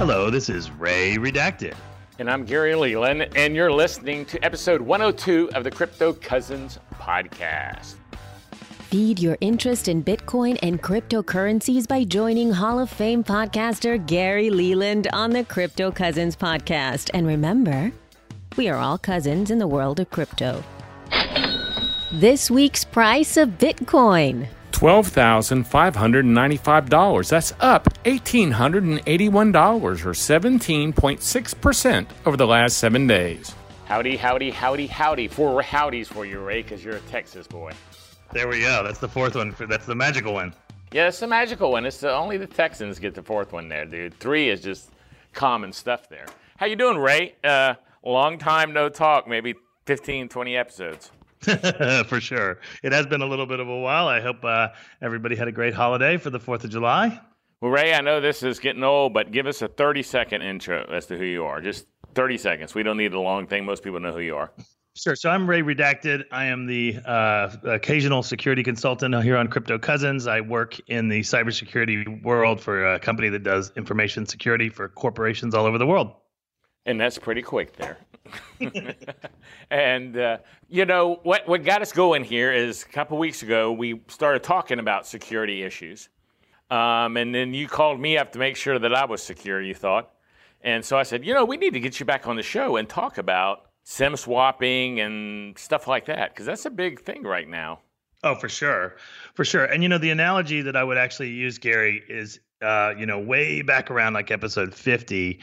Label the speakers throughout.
Speaker 1: Hello, this is Ray Redacted.
Speaker 2: And I'm Gary Leland, and you're listening to episode 102 of the Crypto Cousins podcast.
Speaker 3: Feed your interest in Bitcoin and cryptocurrencies by joining Hall of Fame podcaster Gary Leland on the Crypto Cousins podcast. And remember, we are all cousins in the world of crypto. This week's price of Bitcoin.
Speaker 2: $12,595. That's up $1,881 or 17.6% over the last seven days. Howdy, howdy, howdy, howdy. Four howdies for you, Ray, because you're a Texas boy.
Speaker 1: There we go. That's the fourth one. That's the magical one.
Speaker 2: Yeah, it's the magical one. It's the, only the Texans get the fourth one there, dude. Three is just common stuff there. How you doing, Ray? Uh, long time no talk, maybe 15, 20 episodes.
Speaker 1: for sure. It has been a little bit of a while. I hope uh, everybody had a great holiday for the 4th of July.
Speaker 2: Well, Ray, I know this is getting old, but give us a 30 second intro as to who you are. Just 30 seconds. We don't need a long thing. Most people know who you are.
Speaker 1: Sure. So I'm Ray Redacted. I am the uh, occasional security consultant here on Crypto Cousins. I work in the cybersecurity world for a company that does information security for corporations all over the world.
Speaker 2: And that's pretty quick there. and uh, you know what? What got us going here is a couple weeks ago we started talking about security issues, um, and then you called me up to make sure that I was secure. You thought, and so I said, you know, we need to get you back on the show and talk about sim swapping and stuff like that because that's a big thing right now.
Speaker 1: Oh, for sure, for sure. And you know, the analogy that I would actually use, Gary, is uh, you know, way back around like episode fifty,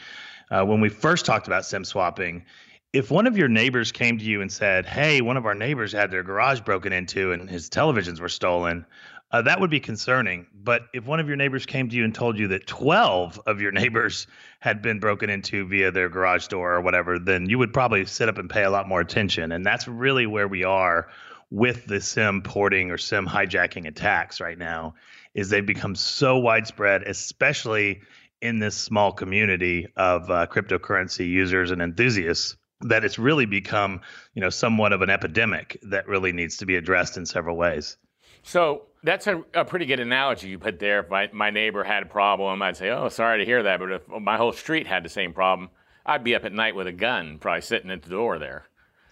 Speaker 1: uh, when we first talked about sim swapping. If one of your neighbors came to you and said, "Hey, one of our neighbors had their garage broken into and his televisions were stolen," uh, that would be concerning. But if one of your neighbors came to you and told you that 12 of your neighbors had been broken into via their garage door or whatever, then you would probably sit up and pay a lot more attention. And that's really where we are with the sim porting or sim hijacking attacks right now is they've become so widespread especially in this small community of uh, cryptocurrency users and enthusiasts that it's really become you know somewhat of an epidemic that really needs to be addressed in several ways
Speaker 2: so that's a, a, pretty good analogy you put there. If my, my neighbor had a problem, I'd say, oh, sorry to hear that. But if my whole street had the same problem, I'd be up at night with a gun, probably sitting at the door there.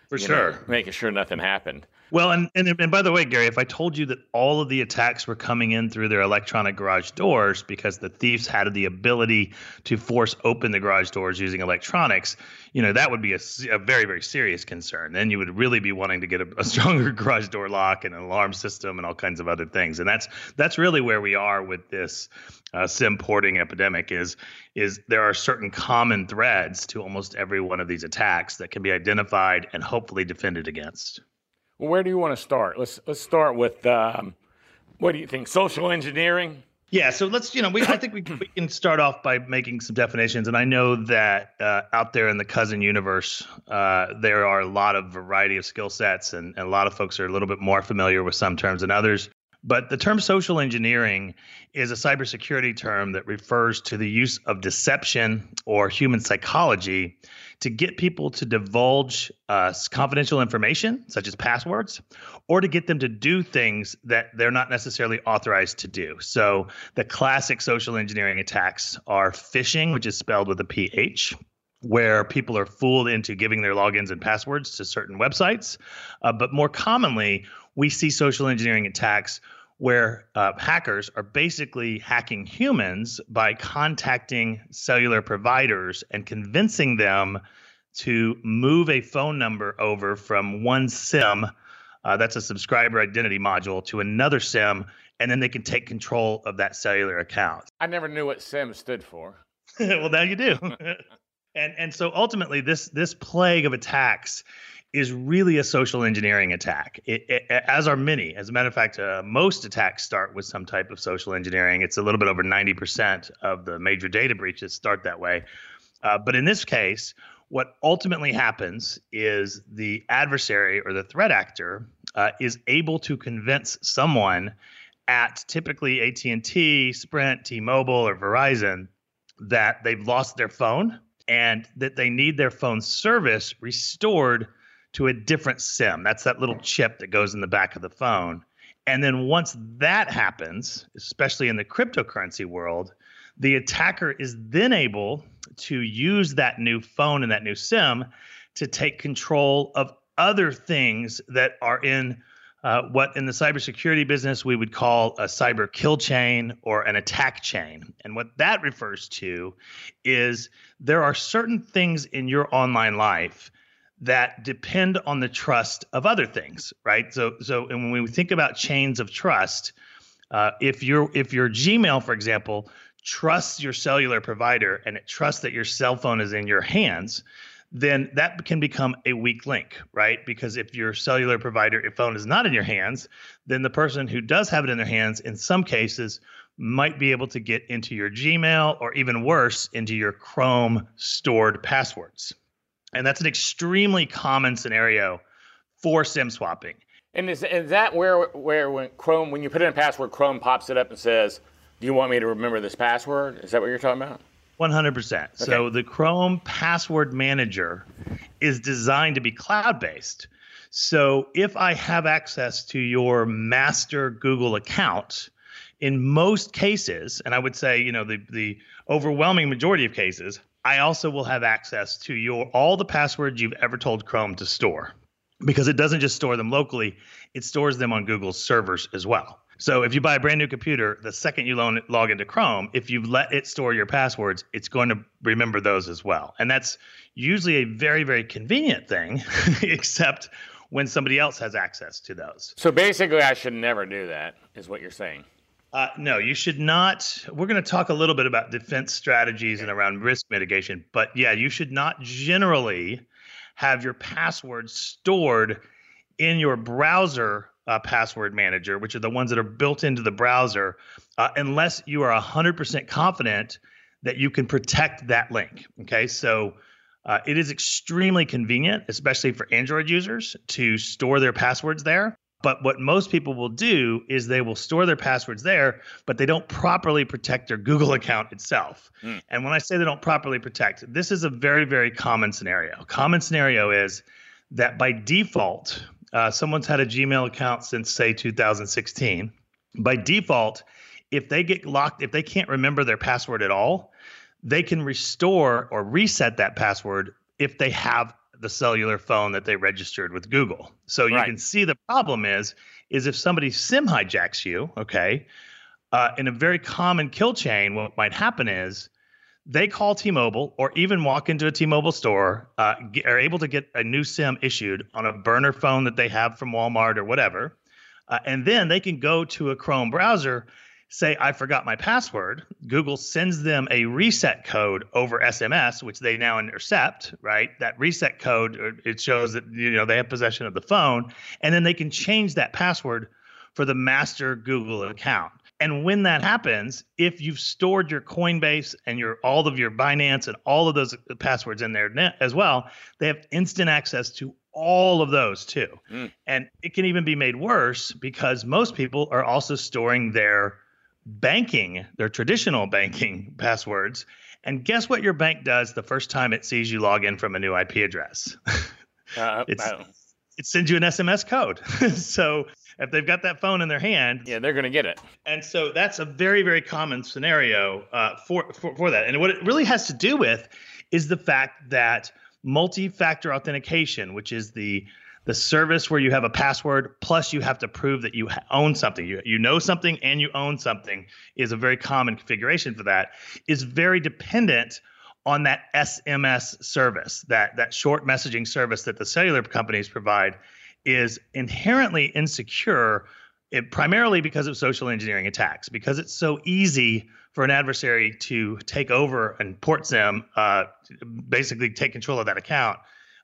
Speaker 1: For sure.
Speaker 2: Know, making sure nothing happened.
Speaker 1: Well, and, and and by the way, Gary, if I told you that all of the attacks were coming in through their electronic garage doors because the thieves had the ability to force open the garage doors using electronics, you know that would be a, a very very serious concern. Then you would really be wanting to get a, a stronger garage door lock and an alarm system and all kinds of other things. And that's that's really where we are with this uh, sim porting epidemic. Is is there are certain common threads to almost every one of these attacks that can be identified and hopefully defended against.
Speaker 2: Well, where do you want to start? Let's let's start with um, what do you think? Social engineering.
Speaker 1: Yeah, so let's you know we I think we we can start off by making some definitions, and I know that uh, out there in the cousin universe, uh, there are a lot of variety of skill sets, and, and a lot of folks are a little bit more familiar with some terms than others. But the term social engineering is a cybersecurity term that refers to the use of deception or human psychology to get people to divulge uh, confidential information, such as passwords, or to get them to do things that they're not necessarily authorized to do. So the classic social engineering attacks are phishing, which is spelled with a PH where people are fooled into giving their logins and passwords to certain websites. Uh, but more commonly, we see social engineering attacks where uh, hackers are basically hacking humans by contacting cellular providers and convincing them to move a phone number over from one SIM, uh, that's a subscriber identity module, to another SIM, and then they can take control of that cellular account.
Speaker 2: I never knew what SIM stood for.
Speaker 1: well, now you do. and and so ultimately, this this plague of attacks is really a social engineering attack, it, it, as are many. As a matter of fact, uh, most attacks start with some type of social engineering. It's a little bit over 90% of the major data breaches start that way. Uh, but in this case, what ultimately happens is the adversary or the threat actor uh, is able to convince someone at typically AT&T, Sprint, T-Mobile, or Verizon that they've lost their phone and that they need their phone service restored to a different SIM. That's that little chip that goes in the back of the phone. And then once that happens, especially in the cryptocurrency world, the attacker is then able to use that new phone and that new SIM to take control of other things that are in uh, what in the cybersecurity business we would call a cyber kill chain or an attack chain. And what that refers to is there are certain things in your online life that depend on the trust of other things, right? So, so, and when we think about chains of trust, uh, if your if your Gmail, for example, trusts your cellular provider and it trusts that your cell phone is in your hands, then that can become a weak link, right? Because if your cellular provider, your phone is not in your hands, then the person who does have it in their hands, in some cases, might be able to get into your Gmail or even worse, into your Chrome stored passwords. And that's an extremely common scenario for SIM swapping.
Speaker 2: And is, is that where where when Chrome when you put in a password, Chrome pops it up and says, "Do you want me to remember this password?" Is that what you're talking about?
Speaker 1: 100%. Okay. So the Chrome Password Manager is designed to be cloud based. So if I have access to your master Google account, in most cases, and I would say, you know, the, the overwhelming majority of cases, I also will have access to your all the passwords you've ever told Chrome to store because it doesn't just store them locally, it stores them on Google's servers as well. So if you buy a brand new computer, the second you log into Chrome, if you've let it store your passwords, it's going to remember those as well. And that's usually a very, very convenient thing, except when somebody else has access to those.
Speaker 2: So basically, I should never do that, is what you're saying.
Speaker 1: Uh, no, you should not. We're going to talk a little bit about defense strategies and around risk mitigation, but yeah, you should not generally have your passwords stored in your browser uh, password manager, which are the ones that are built into the browser, uh, unless you are 100% confident that you can protect that link. Okay, so uh, it is extremely convenient, especially for Android users, to store their passwords there. But what most people will do is they will store their passwords there, but they don't properly protect their Google account itself. Mm. And when I say they don't properly protect, this is a very, very common scenario. Common scenario is that by default, uh, someone's had a Gmail account since say 2016. By default, if they get locked, if they can't remember their password at all, they can restore or reset that password if they have the cellular phone that they registered with Google. So you right. can see the problem is is if somebody sim hijacks you, okay, uh, in a very common kill chain, what might happen is they call T-Mobile or even walk into a T-Mobile store, uh, get, are able to get a new SIM issued on a burner phone that they have from Walmart or whatever, uh, and then they can go to a Chrome browser, say I forgot my password. Google sends them a reset code over SMS, which they now intercept. Right, that reset code uh, it shows that you know they have possession of the phone, and then they can change that password for the master Google account. And when that happens, if you've stored your Coinbase and your all of your Binance and all of those passwords in there as well, they have instant access to all of those too. Mm. And it can even be made worse because most people are also storing their banking, their traditional banking passwords. And guess what your bank does the first time it sees you log in from a new IP address? Uh, it sends you an SMS code. so if they've got that phone in their hand,
Speaker 2: yeah, they're going to get it.
Speaker 1: And so that's a very, very common scenario uh, for, for for that. And what it really has to do with is the fact that multi-factor authentication, which is the the service where you have a password plus you have to prove that you own something. You, you know something and you own something is a very common configuration for that is very dependent on that sms service that that short messaging service that the cellular companies provide is inherently insecure it, primarily because of social engineering attacks because it's so easy for an adversary to take over and port sim uh, basically take control of that account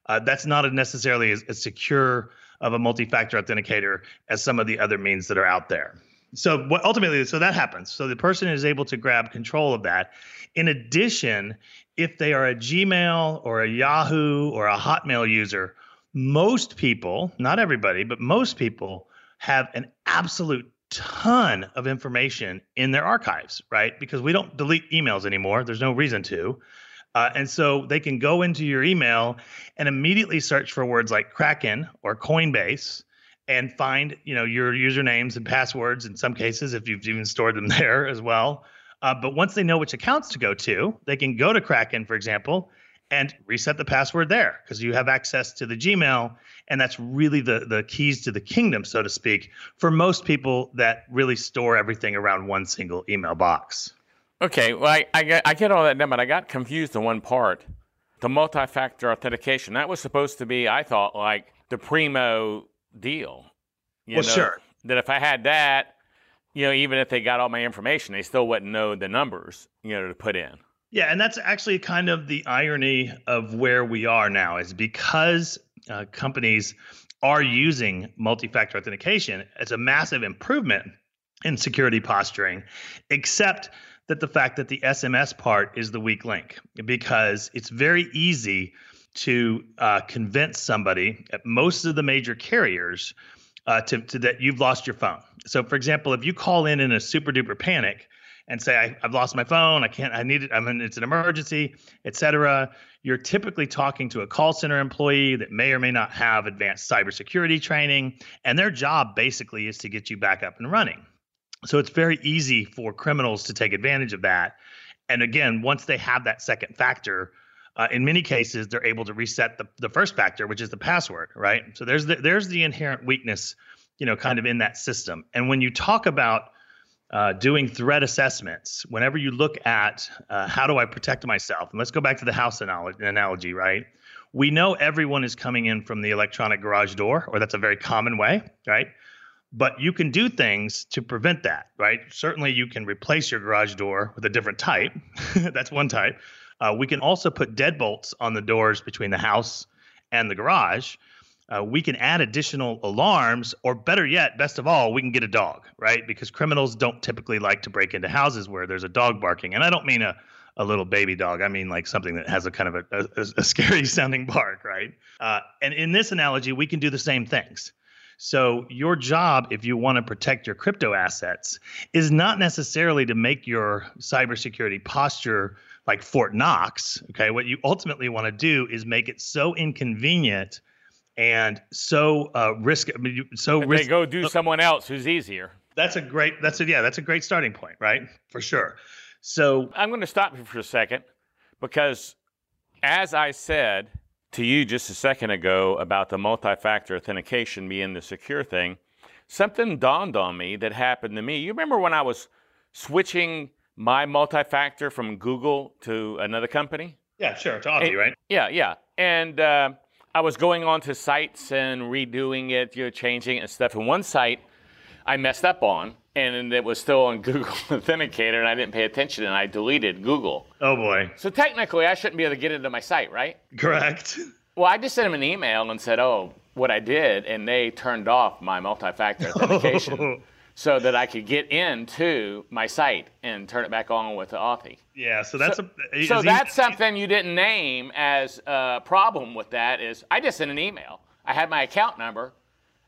Speaker 1: uh, that's not necessarily as, as secure of a multi-factor authenticator as some of the other means that are out there so what ultimately so that happens so the person is able to grab control of that in addition if they are a gmail or a yahoo or a hotmail user most people, not everybody, but most people have an absolute ton of information in their archives, right? Because we don't delete emails anymore. There's no reason to. Uh, and so they can go into your email and immediately search for words like Kraken or Coinbase and find, you know, your usernames and passwords in some cases, if you've even stored them there as well. Uh, but once they know which accounts to go to, they can go to Kraken, for example, and reset the password there because you have access to the Gmail. And that's really the, the keys to the kingdom, so to speak, for most people that really store everything around one single email box.
Speaker 2: Okay, well, I, I, get, I get all that done, but I got confused in one part. The multi factor authentication, that was supposed to be, I thought, like the primo deal.
Speaker 1: You well, know, sure.
Speaker 2: That if I had that, you know, even if they got all my information, they still wouldn't know the numbers, you know, to put in.
Speaker 1: Yeah, and that's actually kind of the irony of where we are now is because uh, companies are using multi-factor authentication. It's a massive improvement in security posturing, except that the fact that the SMS part is the weak link because it's very easy to uh, convince somebody at most of the major carriers uh, to, to, that you've lost your phone. So, for example, if you call in in a super duper panic and say, I, have lost my phone, I can't, I need it, I mean, it's an emergency, etc., you're typically talking to a call center employee that may or may not have advanced cybersecurity training, and their job basically is to get you back up and running. So it's very easy for criminals to take advantage of that. And again, once they have that second factor, uh, in many cases, they're able to reset the, the first factor, which is the password, right? So there's the, there's the inherent weakness, you know, kind of in that system. And when you talk about uh, doing threat assessments, whenever you look at uh, how do I protect myself, and let's go back to the house analogy, right? We know everyone is coming in from the electronic garage door, or that's a very common way, right? But you can do things to prevent that, right? Certainly, you can replace your garage door with a different type. that's one type. Uh, we can also put deadbolts on the doors between the house and the garage. Uh, we can add additional alarms, or better yet, best of all, we can get a dog, right? Because criminals don't typically like to break into houses where there's a dog barking. And I don't mean a, a little baby dog. I mean like something that has a kind of a, a, a scary sounding bark, right? Uh, and in this analogy, we can do the same things. So, your job, if you want to protect your crypto assets, is not necessarily to make your cybersecurity posture like Fort Knox. Okay, what you ultimately want to do is make it so inconvenient and so uh, risk. I mean, so risk-
Speaker 2: they go do someone else who's easier.
Speaker 1: That's a great. That's a yeah. That's a great starting point, right? For sure. So
Speaker 2: I'm going to stop you for a second because, as I said to you just a second ago about the multi-factor authentication being the secure thing, something dawned on me that happened to me. You remember when I was switching my multi-factor from Google to another company?
Speaker 1: Yeah, sure, to Authy, right?
Speaker 2: Yeah, yeah. And uh, I was going on to sites and redoing it, you know, changing it and stuff. And one site I messed up on, and it was still on Google Authenticator, and I didn't pay attention, and I deleted Google.
Speaker 1: Oh boy!
Speaker 2: So technically, I shouldn't be able to get into my site, right?
Speaker 1: Correct.
Speaker 2: Well, I just sent them an email and said, "Oh, what I did," and they turned off my multi-factor oh. authentication so that I could get into my site and turn it back on with the Authy.
Speaker 1: Yeah, so that's so,
Speaker 2: a so that's he, something you didn't name as a problem with that is I just sent an email. I had my account number.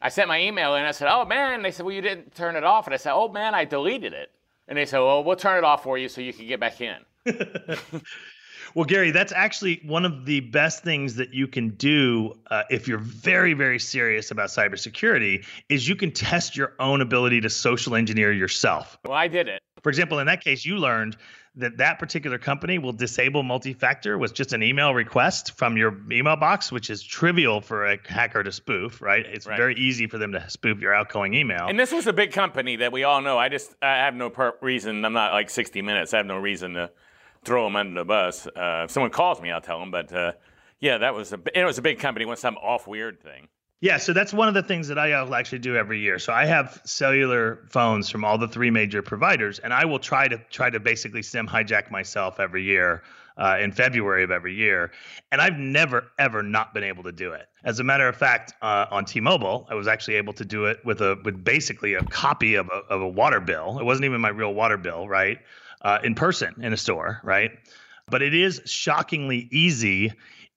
Speaker 2: I sent my email and I said, "Oh man," they said, "Well, you didn't turn it off," and I said, "Oh man, I deleted it." And they said, "Well, we'll turn it off for you so you can get back in."
Speaker 1: Well, Gary, that's actually one of the best things that you can do uh, if you're very, very serious about cybersecurity is you can test your own ability to social engineer yourself.
Speaker 2: Well, I did it.
Speaker 1: For example, in that case, you learned that that particular company will disable multi-factor with just an email request from your email box, which is trivial for a hacker to spoof, right? It's right. very easy for them to spoof your outgoing email.
Speaker 2: And this was a big company that we all know. I just I have no per- reason. I'm not like 60 Minutes. I have no reason to throw them under the bus. Uh, if someone calls me, I'll tell them. But uh, yeah, that was a it was a big company. Went some off weird thing.
Speaker 1: Yeah, so that's one of the things that I will actually do every year. So I have cellular phones from all the three major providers, and I will try to try to basically sim hijack myself every year uh, in February of every year. And I've never ever not been able to do it. As a matter of fact, uh, on T-Mobile, I was actually able to do it with a with basically a copy of a of a water bill. It wasn't even my real water bill, right? Uh, in person in a store, right? But it is shockingly easy,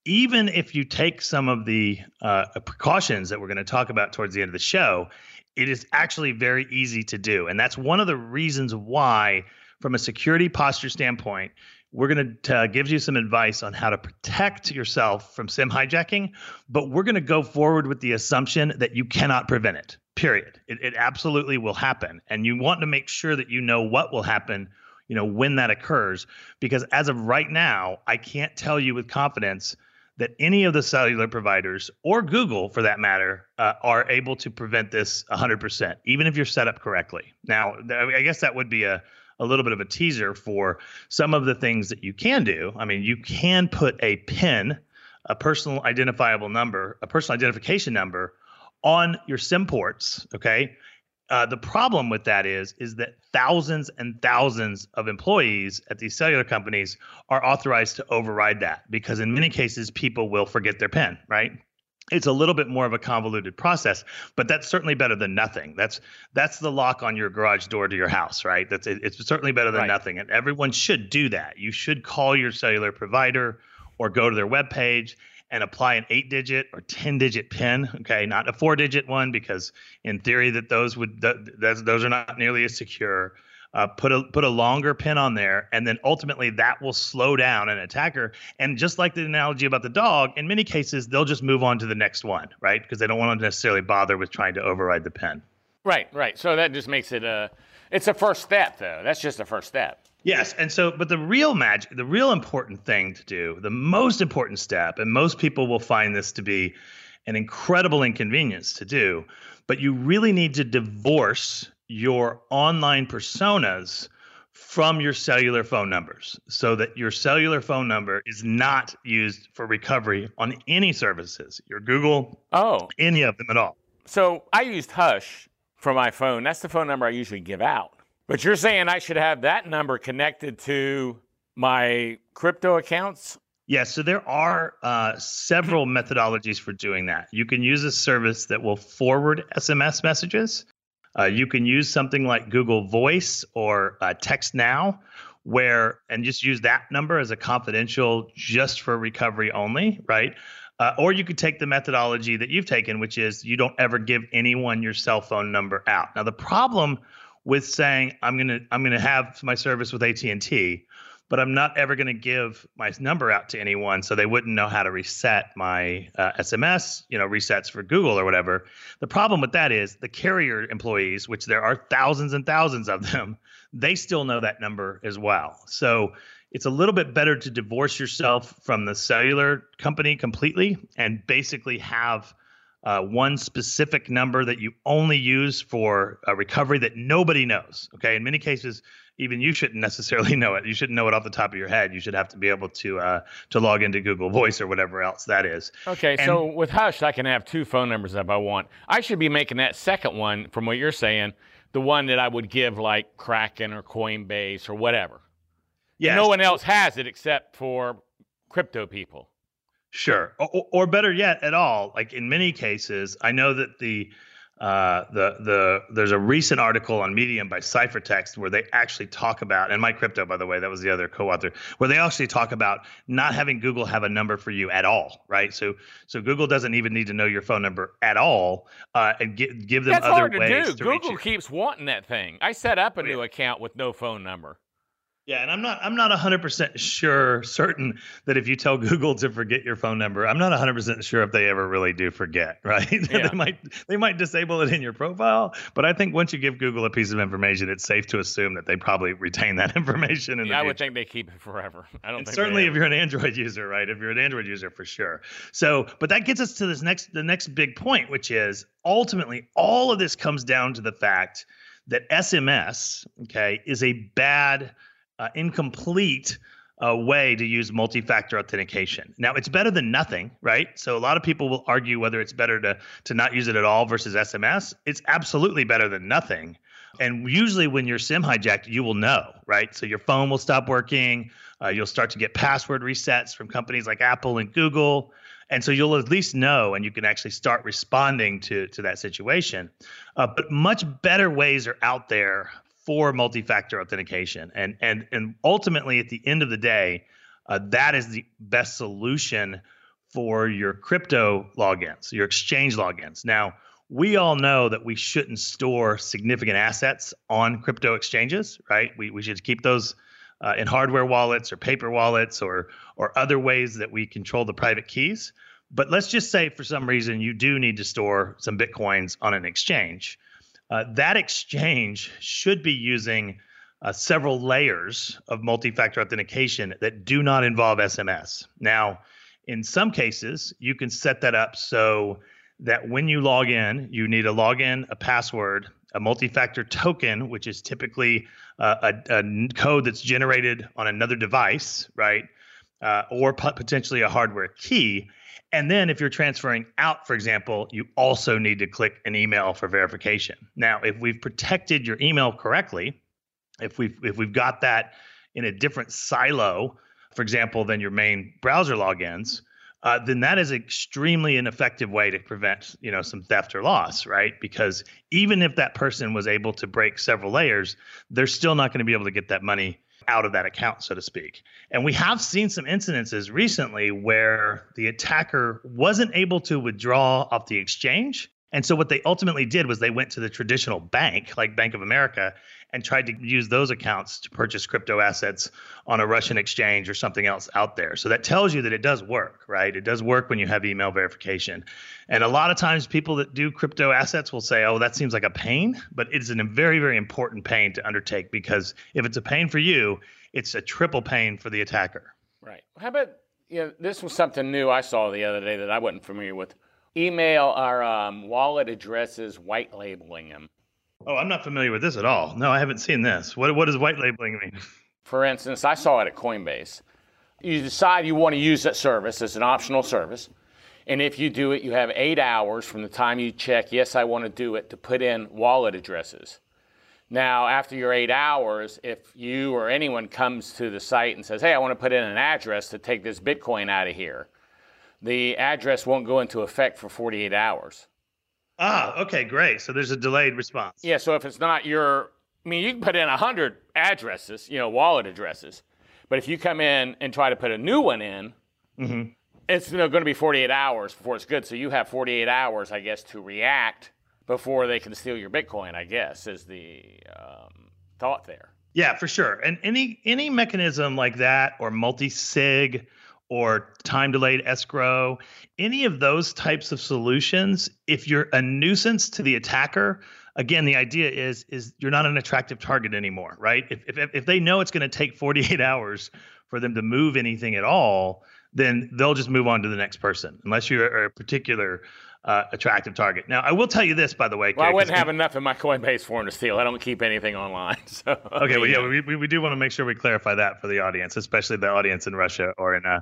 Speaker 1: even if you take some of the uh, precautions that we're going to talk about towards the end of the show. It is actually very easy to do, and that's one of the reasons why, from a security posture standpoint, we're going to uh, give you some advice on how to protect yourself from sim hijacking, but we're going to go forward with the assumption that you cannot prevent it. Period. It, it absolutely will happen. And you want to make sure that you know what will happen you know, when that occurs. Because as of right now, I can't tell you with confidence that any of the cellular providers or Google, for that matter, uh, are able to prevent this 100%, even if you're set up correctly. Now, I guess that would be a a little bit of a teaser for some of the things that you can do. I mean, you can put a PIN, a personal identifiable number, a personal identification number on your SIM ports. Okay. Uh, the problem with that is is that thousands and thousands of employees at these cellular companies are authorized to override that because in many cases people will forget their PIN, right? It's a little bit more of a convoluted process, but that's certainly better than nothing. That's that's the lock on your garage door to your house, right? That's it, it's certainly better than right. nothing, and everyone should do that. You should call your cellular provider or go to their webpage and apply an eight digit or 10 digit pin okay not a four digit one because in theory that those would th- those are not nearly as secure uh, put a put a longer pin on there, and then ultimately that will slow down an attacker. And just like the analogy about the dog, in many cases they'll just move on to the next one, right? Because they don't want to necessarily bother with trying to override the pin.
Speaker 2: Right, right. So that just makes it a it's a first step, though. That's just a first step.
Speaker 1: Yes, and so, but the real magic, the real important thing to do, the most important step, and most people will find this to be an incredible inconvenience to do, but you really need to divorce your online personas from your cellular phone numbers so that your cellular phone number is not used for recovery on any services, your Google,
Speaker 2: oh,
Speaker 1: any of them at all.
Speaker 2: So I used Hush for my phone. That's the phone number I usually give out. But you're saying I should have that number connected to my crypto accounts?
Speaker 1: Yes, yeah, so there are uh, several methodologies for doing that. You can use a service that will forward SMS messages. Uh, you can use something like Google Voice or uh, Text Now, where and just use that number as a confidential, just for recovery only, right? Uh, or you could take the methodology that you've taken, which is you don't ever give anyone your cell phone number out. Now, the problem with saying I'm gonna I'm gonna have my service with AT and T, but I'm not ever gonna give my number out to anyone, so they wouldn't know how to reset my uh, SMS, you know, resets for Google or whatever. The problem with that is the carrier employees, which there are thousands and thousands of them, they still know that number as well. So it's a little bit better to divorce yourself from the cellular company completely and basically have uh, one specific number that you only use for a recovery that nobody knows. Okay. In many cases, even you shouldn't necessarily know it. You shouldn't know it off the top of your head. You should have to be able to uh, to log into Google Voice or whatever else that is.
Speaker 2: Okay, and, so with Hush, I can have two phone numbers if I want. I should be making that second one, from what you're saying, the one that I would give like Kraken or Coinbase or whatever. Yes. No one else has it except for crypto people.
Speaker 1: Sure. Or, or, better yet, at all. Like in many cases, I know that the uh, the the there's a recent article on Medium by Ciphertext where they actually talk about and my crypto by the way that was the other co-author where they actually talk about not having Google have a number for you at all right so so Google doesn't even need to know your phone number at all uh, and give give them
Speaker 2: That's
Speaker 1: other
Speaker 2: hard to
Speaker 1: ways
Speaker 2: do.
Speaker 1: to
Speaker 2: Google keeps wanting that thing. I set up a new account with no phone number.
Speaker 1: Yeah, and I'm not I'm not 100% sure certain that if you tell Google to forget your phone number, I'm not 100% sure if they ever really do forget, right? Yeah. they might they might disable it in your profile, but I think once you give Google a piece of information, it's safe to assume that they probably retain that information
Speaker 2: yeah, I would think they keep it forever. I don't
Speaker 1: and certainly if you're an Android user, right? If you're an Android user for sure. So, but that gets us to this next the next big point, which is ultimately all of this comes down to the fact that SMS, okay, is a bad uh, incomplete uh, way to use multi-factor authentication. Now, it's better than nothing, right? So a lot of people will argue whether it's better to to not use it at all versus SMS. It's absolutely better than nothing. And usually, when you're SIM hijacked, you will know, right? So your phone will stop working. Uh, you'll start to get password resets from companies like Apple and Google. And so you'll at least know, and you can actually start responding to to that situation. Uh, but much better ways are out there for multi-factor authentication. And and and ultimately at the end of the day uh, that is the best solution for your crypto logins your exchange logins. Now we all know that we shouldn't store significant assets on crypto exchanges right? We, we should keep those uh, in hardware wallets or paper wallets or or other ways that we control the private keys. But let's just say for some reason you do need to store some bitcoins on an exchange uh, that exchange should be using uh, several layers of multi-factor authentication that do not involve SMS. Now, in some cases, you can set that up so that when you log in, you need a login, a password, a multi-factor token, which is typically uh, a, a, code that's generated on another device, right? Uh, or potentially a hardware key. And then if you're transferring out, for example, you also need to click an email for verification. Now, if we've protected your email correctly, if we've if we've got that in a different silo, for example, than your main browser logins, uh, then that is extremely an effective way to prevent you know some theft or loss right because even if that person was able to break several layers they're still not going to be able to get that money out of that account so to speak. And we have seen some incidences recently where the attacker wasn't able to withdraw off the exchange. And so what they ultimately did was they went to the traditional bank like bank of america and tried to use those accounts to purchase crypto assets on a Russian exchange or something else out there. So that tells you that it does work, right? It does work when you have email verification. And a lot of times people that do crypto assets will say, oh, that seems like a pain, but it's a very, very important pain to undertake because if it's a pain for you, it's a triple pain for the attacker.
Speaker 2: Right. How about, you know, this was something new I saw the other day that I wasn't familiar with. Email our um, wallet addresses, white labeling them.
Speaker 1: Oh, I'm not familiar with this at all. No, I haven't seen this. What what does white labeling mean?
Speaker 2: For instance, I saw it at Coinbase. You decide you want to use that service as an optional service. And if you do it, you have eight hours from the time you check, yes, I want to do it, to put in wallet addresses. Now, after your eight hours, if you or anyone comes to the site and says, hey, I want to put in an address to take this Bitcoin out of here, the address won't go into effect for 48 hours.
Speaker 1: Ah, okay, great. So there's a delayed response.
Speaker 2: Yeah, so if it's not your, I mean, you can put in a 100 addresses, you know, wallet addresses, but if you come in and try to put a new one in, mm-hmm. it's you know, going to be 48 hours before it's good. So you have 48 hours, I guess, to react before they can steal your Bitcoin, I guess, is the um, thought there.
Speaker 1: Yeah, for sure. And any any mechanism like that or multi-sig or time delayed escrow, any of those types of solutions, if you're a nuisance to the attacker, again, the idea is is you're not an attractive target anymore, right? If if if they know it's going to take 48 hours for them to move anything at all, then they'll just move on to the next person, unless you're a particular uh, attractive target. Now, I will tell you this, by the way.
Speaker 2: Well, I wouldn't have enough in my Coinbase for him to steal. I don't keep anything online. So
Speaker 1: okay, well, yeah, we, we, we do want to make sure we clarify that for the audience, especially the audience in Russia or in. Uh...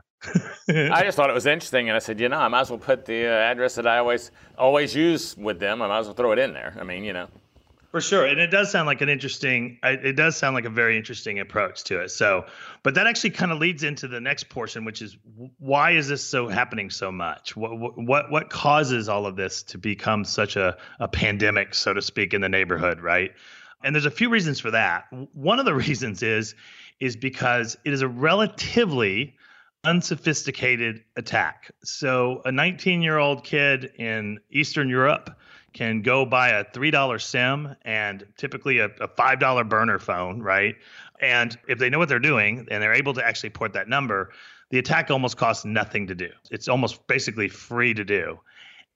Speaker 2: I just thought it was interesting, and I said, you know, I might as well put the uh, address that I always always use with them. I might as well throw it in there. I mean, you know.
Speaker 1: For sure, and it does sound like an interesting. It does sound like a very interesting approach to it. So, but that actually kind of leads into the next portion, which is why is this so happening so much? What what what causes all of this to become such a a pandemic, so to speak, in the neighborhood, right? And there's a few reasons for that. One of the reasons is is because it is a relatively unsophisticated attack. So, a 19 year old kid in Eastern Europe can go buy a $3 SIM and typically a, a $5 burner phone, right? And if they know what they're doing and they're able to actually port that number, the attack almost costs nothing to do. It's almost basically free to do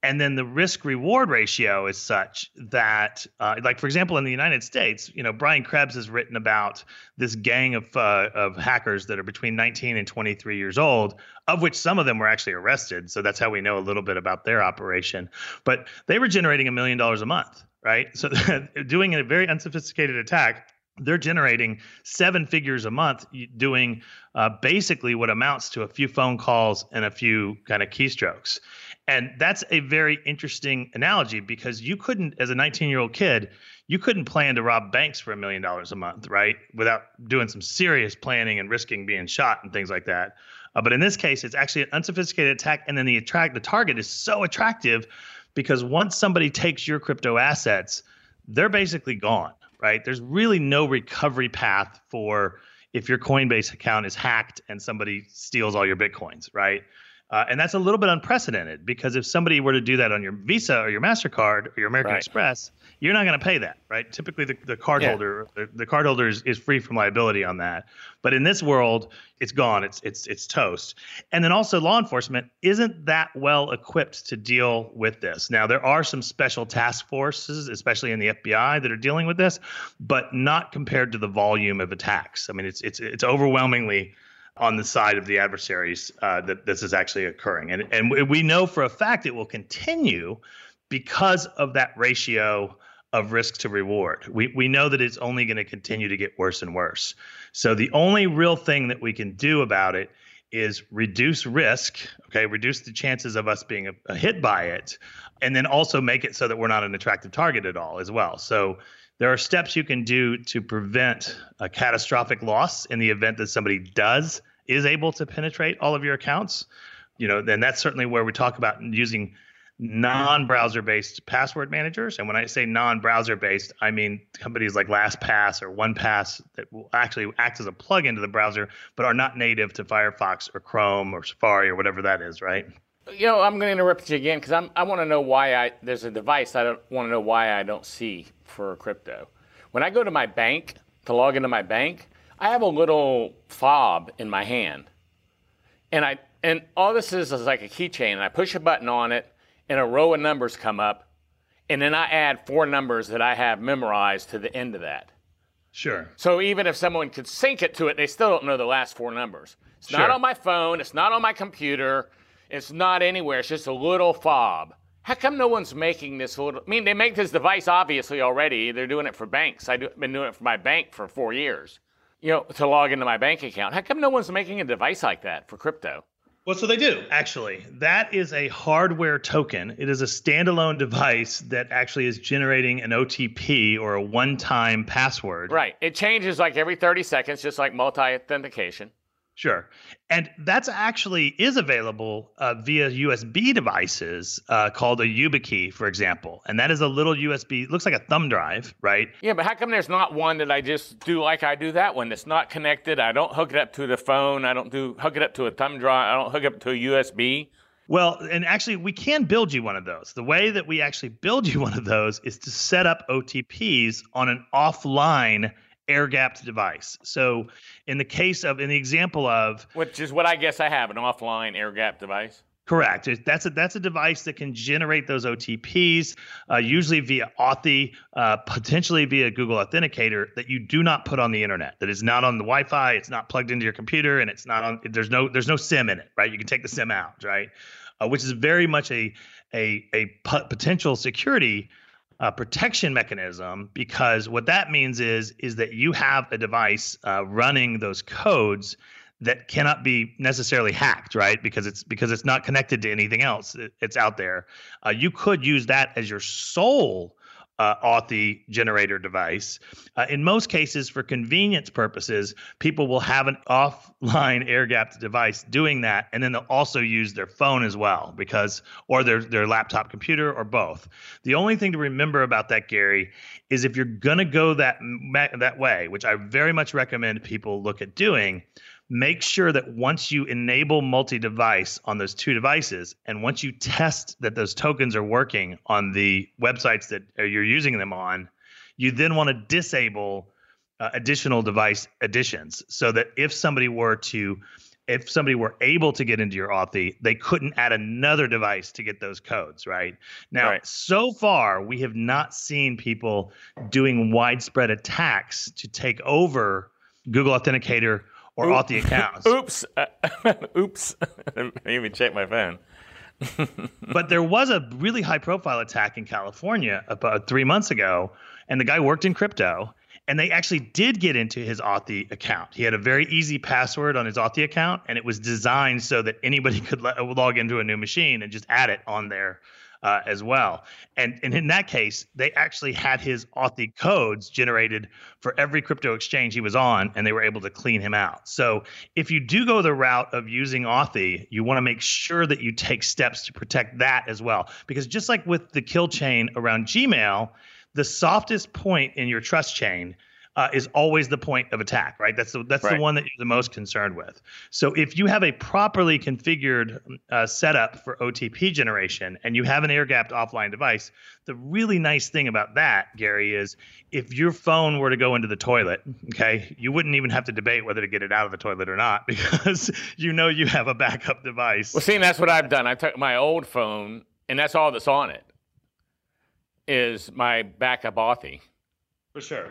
Speaker 1: and then the risk reward ratio is such that uh, like for example in the united states you know brian krebs has written about this gang of, uh, of hackers that are between 19 and 23 years old of which some of them were actually arrested. So that's how we know a little bit about their operation. But they were generating a million dollars a month right? So doing a very unsophisticated attack they're generating seven figures a month doing uh, basically what amounts to a few phone calls and a few kind of keystrokes and that's a very interesting analogy because you couldn't, as a 19 year old kid, you couldn't plan to rob banks for a million dollars a month, right? Without doing some serious planning and risking being shot and things like that. Uh, but in this case, it's actually an unsophisticated attack, and then the attract the target is so attractive because once somebody takes your crypto assets, they're basically gone, right? There's really no recovery path for if your Coinbase account is hacked and somebody steals all your bitcoins, right? Uh, and that's a little bit unprecedented because if somebody were to do that on your Visa or your MasterCard or your American
Speaker 2: Right.
Speaker 1: Express, you're not going to pay that, right? Typically, the, the cardholder the, the cardholder is, is free from liability on that. But in this world, it's gone. It's it's it's toast. And then also, law enforcement isn't that well equipped to deal with this. Now, there are some special task forces, especially in the FBI, that are dealing with this, but not compared to the volume of attacks. I mean, it's it's it's overwhelmingly on the side of the adversaries uh, that this is actually occurring. And, and we- know for a fact it will continue because of that ratio of risk to reward. We, we know that it's only going to continue to get worse and worse. So the only real thing that we can do about it is reduce risk, okay, reduce the chances of us being a, a hit by it, and then also make it so that we're not an attractive target at all as well. So there are steps you can do to prevent a catastrophic loss in the event that somebody does is able to penetrate all of your accounts. You know, then that's certainly where we talk about using non-browser based password managers. And when I say non-browser based, I mean companies like LastPass or OnePass that will actually act as a plug-in to the browser, but are not native to Firefox or Chrome or Safari or whatever that is, right?
Speaker 2: You know, I'm going to interrupt you again because I'm I want to know why I there's a device I don't want to know why I don't see for crypto. When I go to my bank to log into my bank, I have a little fob in my hand, and I and all this is is like a keychain, and I push a button on it, and a row of numbers come up, and then I add four numbers that I have memorized to the end of that.
Speaker 1: Sure.
Speaker 2: So even if someone could sync it to it, they still don't know the last four numbers. It's not on my phone. It's not on my computer. It's not anywhere. It's just a little fob. How come no one's making this little? I mean, they make this device obviously already. They're doing it for banks. I've been doing it for my bank for four years. You know, to log into my bank account. How come no one's making a device like that for crypto?
Speaker 1: Well, so they do actually. That is a hardware token. It is a standalone device that actually is generating an OTP or a one-time password.
Speaker 2: Right. It changes like every 30 seconds, just like multi-authentication.
Speaker 1: Sure, and that's actually is available uh, via USB devices uh, called a YubiKey, for example, and that is a little USB. Looks like a thumb drive, right?
Speaker 2: Yeah, but how come there's not one that I just do like I do that one that's not connected? I don't hook it up to the phone. I don't do hook it up to a thumb drive. I don't hook it up to a USB.
Speaker 1: Well, and actually, we can build you one of those. The way that we actually build you one of those is to set up OTPs on an offline air gapped device. So, in the case of, in the example of,
Speaker 2: Which is what I guess I have an offline air gap device.
Speaker 1: Correct. That's a that's a device that can generate those OTPs, uh, usually via Authy, uh, potentially via Google Authenticator, that you do not put on the internet. That is not on the Wi-Fi. It's not plugged into your computer, and it's not on. There's no there's no SIM in it, right? You can take the SIM out, right? Uh, which is very much a a a po- potential security uh, protection mechanism because what that means is is that you have a device uh, running those codes that cannot be necessarily hacked, right? Because it's because it's not connected to anything else. It- it's out there. Uh, you could use that as your sole uh, Authy generator device. Uh, in most cases, for convenience purposes, people will have an offline air gapped device doing that, and then they'll also use their phone as well, because or their their laptop computer or both. The only thing to remember about that, Gary, is if you're gonna go that that way, which I very much recommend people look at doing make sure that once you enable multi-device on those two devices and once you test that those tokens are working on the websites that you're using them on you then want to disable uh, additional device additions so that if somebody were to if somebody were able to get into your Authy, they couldn't add another device to get those codes, right? Now,
Speaker 2: Right.
Speaker 1: so far, we have not seen people doing widespread attacks to take over Google Authenticator or
Speaker 2: Oop.
Speaker 1: Authy accounts.
Speaker 2: Oops. Uh, oops. I even checked my phone.
Speaker 1: but there was a really high profile attack in California about three months ago, and the guy worked in crypto. And they actually did get into his Authy account. He had a very easy password on his Authy account, and it was designed so that anybody could log into a new machine and just add it on there uh, as well. And, and in that case, they actually had his Authy codes generated for every crypto exchange he was on, and they were able to clean him out. So if you do go the route of using Authy, you want to make sure that you take steps to protect that as well. Because just like with the kill chain around Gmail, the softest point in your trust chain uh, is always the point of attack, right? That's the, that's right. the one that you're the most concerned with. So if you have a properly configured uh, setup for OTP generation and you have an air gapped offline device, the really nice thing about that, Gary, is if your phone were to go into the toilet, okay, you wouldn't even have to debate whether to get it out of the toilet or not because you know you have a backup device.
Speaker 2: Well, see, that's what I've done. I took my old phone, and that's all that's on it is my backup Authy.
Speaker 1: For sure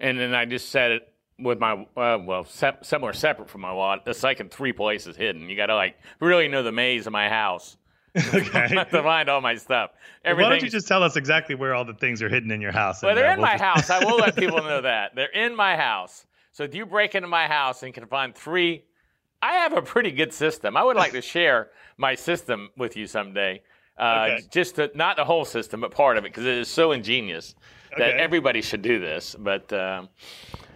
Speaker 2: and then I just set it with my uh, well se- somewhere separate from my wallet. It's like in three places hidden. You got to like really know the maze of my house. okay. to find all my stuff.
Speaker 1: Why don't you just tell us exactly where all the things are hidden in your house?
Speaker 2: Well, they're uh, in we'll my just... house. I will let people know that they're in my house. So if you break into my house and can find three, I have a pretty good system. I would like to share my system with you someday. Uh, okay. Just to, not the whole system, but part of it, because it is so ingenious that okay. everybody should do this. But um,